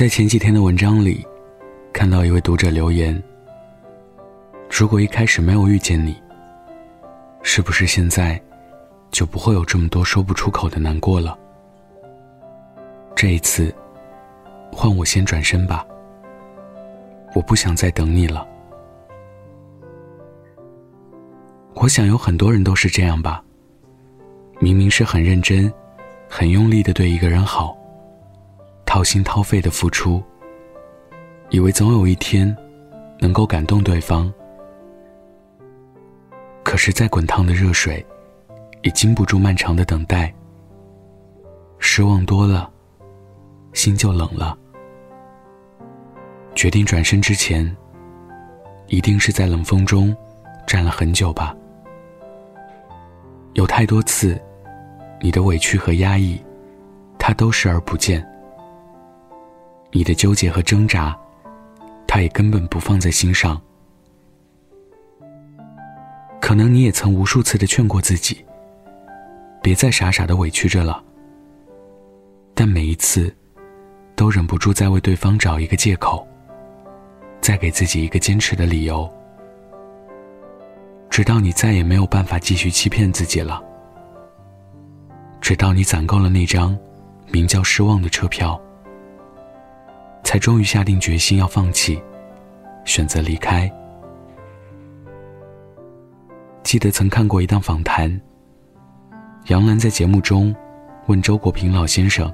在前几天的文章里，看到一位读者留言：“如果一开始没有遇见你，是不是现在就不会有这么多说不出口的难过了？”这一次，换我先转身吧。我不想再等你了。我想有很多人都是这样吧。明明是很认真、很用力的对一个人好，掏心掏肺的付出，以为总有一天能够感动对方。可是再滚烫的热水，也经不住漫长的等待。失望多了，心就冷了。决定转身之前，一定是在冷风中站了很久吧。有太多次。你的委屈和压抑，他都视而不见；你的纠结和挣扎，他也根本不放在心上。可能你也曾无数次的劝过自己，别再傻傻的委屈着了。但每一次，都忍不住再为对方找一个借口，再给自己一个坚持的理由，直到你再也没有办法继续欺骗自己了。直到你攒够了那张名叫失望的车票，才终于下定决心要放弃，选择离开。记得曾看过一档访谈，杨澜在节目中问周国平老先生：“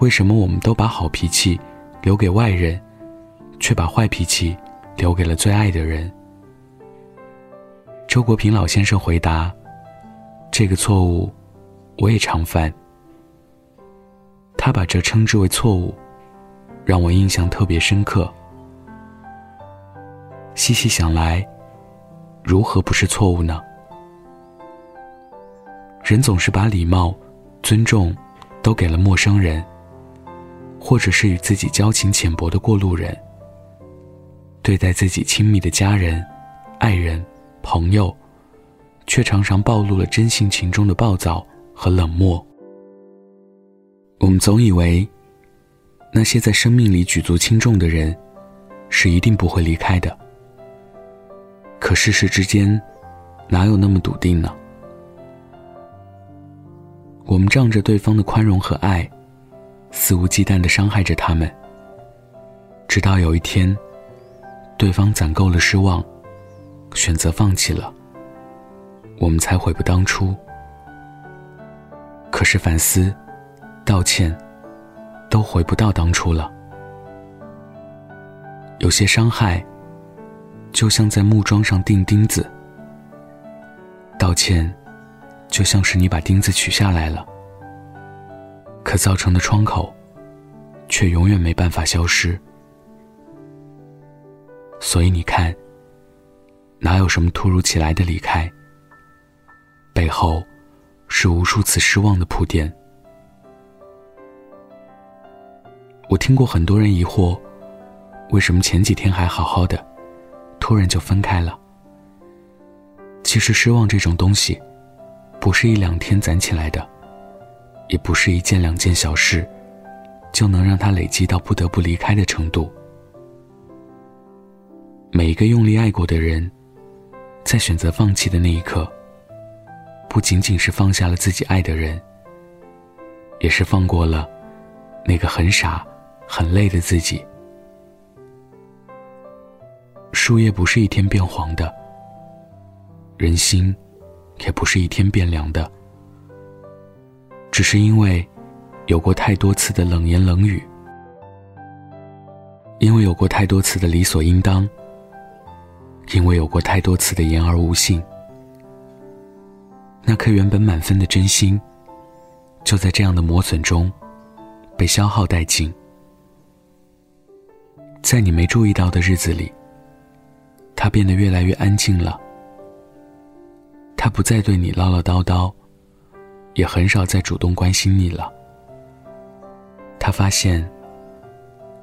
为什么我们都把好脾气留给外人，却把坏脾气留给了最爱的人？”周国平老先生回答。这个错误，我也常犯。他把这称之为错误，让我印象特别深刻。细细想来，如何不是错误呢？人总是把礼貌、尊重都给了陌生人，或者是与自己交情浅薄的过路人。对待自己亲密的家人、爱人、朋友。却常常暴露了真性情中的暴躁和冷漠。我们总以为，那些在生命里举足轻重的人，是一定不会离开的。可世事之间，哪有那么笃定呢？我们仗着对方的宽容和爱，肆无忌惮的伤害着他们，直到有一天，对方攒够了失望，选择放弃了。我们才悔不当初。可是反思、道歉，都回不到当初了。有些伤害，就像在木桩上钉钉子。道歉，就像是你把钉子取下来了，可造成的窗口，却永远没办法消失。所以你看，哪有什么突如其来的离开？背后，是无数次失望的铺垫。我听过很多人疑惑，为什么前几天还好好的，突然就分开了？其实失望这种东西，不是一两天攒起来的，也不是一件两件小事，就能让它累积到不得不离开的程度。每一个用力爱过的人，在选择放弃的那一刻。不仅仅是放下了自己爱的人，也是放过了那个很傻、很累的自己。树叶不是一天变黄的，人心也不是一天变凉的。只是因为有过太多次的冷言冷语，因为有过太多次的理所应当，因为有过太多次的言而无信。那颗原本满分的真心，就在这样的磨损中，被消耗殆尽。在你没注意到的日子里，他变得越来越安静了。他不再对你唠唠叨叨，也很少再主动关心你了。他发现，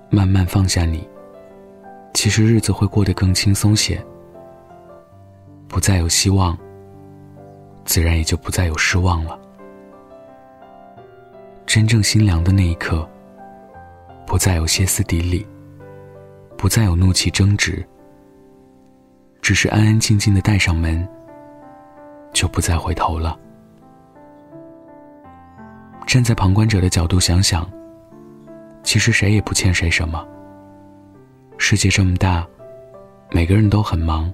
慢慢放下你，其实日子会过得更轻松些，不再有希望。自然也就不再有失望了。真正心凉的那一刻，不再有歇斯底里，不再有怒气争执，只是安安静静的带上门，就不再回头了。站在旁观者的角度想想，其实谁也不欠谁什么。世界这么大，每个人都很忙。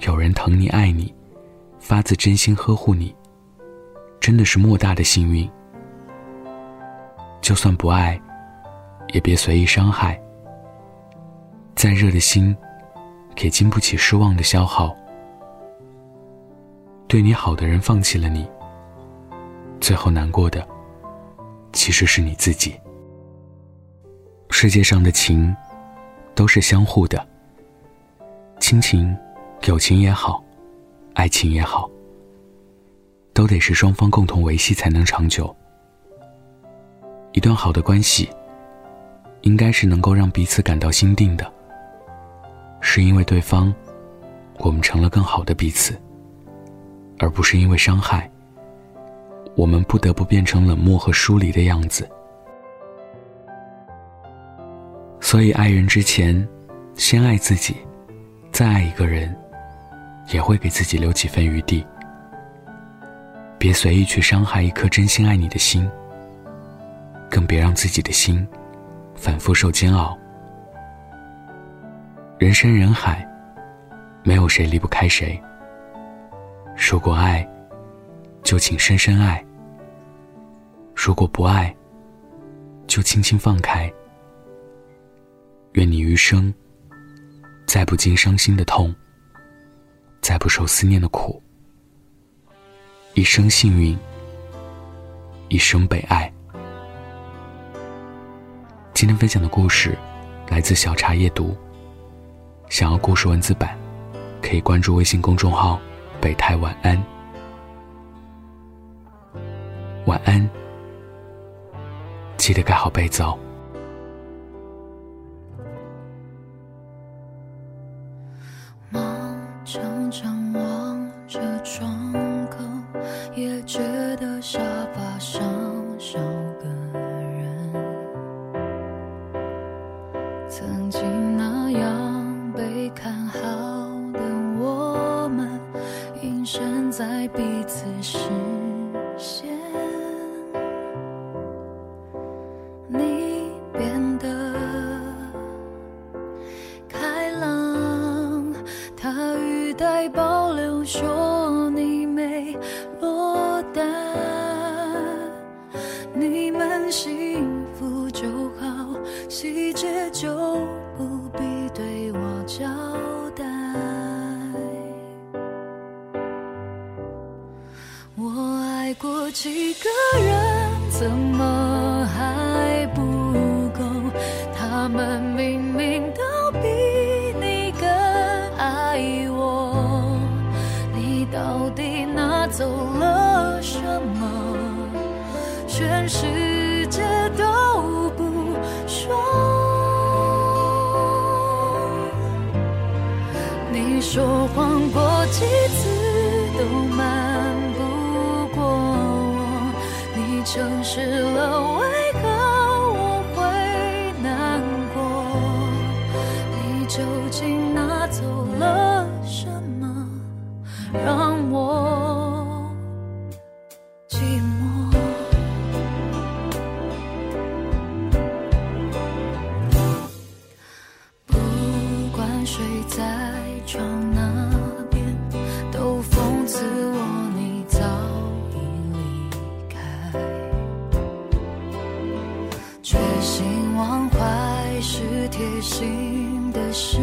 有人疼你爱你，发自真心呵护你，真的是莫大的幸运。就算不爱，也别随意伤害。再热的心，也经不起失望的消耗。对你好的人放弃了你。最后难过的，其实是你自己。世界上的情，都是相互的。亲情、友情也好，爱情也好，都得是双方共同维系才能长久。一段好的关系，应该是能够让彼此感到心定的。是因为对方，我们成了更好的彼此，而不是因为伤害。我们不得不变成冷漠和疏离的样子，所以爱人之前，先爱自己，再爱一个人，也会给自己留几分余地。别随意去伤害一颗真心爱你的心，更别让自己的心反复受煎熬。人山人海，没有谁离不开谁。如果爱。就请深深爱。如果不爱，就轻轻放开。愿你余生再不经伤心的痛，再不受思念的苦，一生幸运，一生被爱。今天分享的故事来自小茶夜读。想要故事文字版，可以关注微信公众号“北太晚安”。晚安，记得盖好被子哦。说你没落单你们幸福就好细节就不必对我交代。我爱过几个人怎么还不谎过几次都瞒。不过我，你诚实了，为何我会难过？你究竟拿走了什么，让我是贴心的示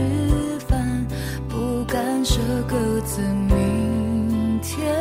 范，不干涉各自明天。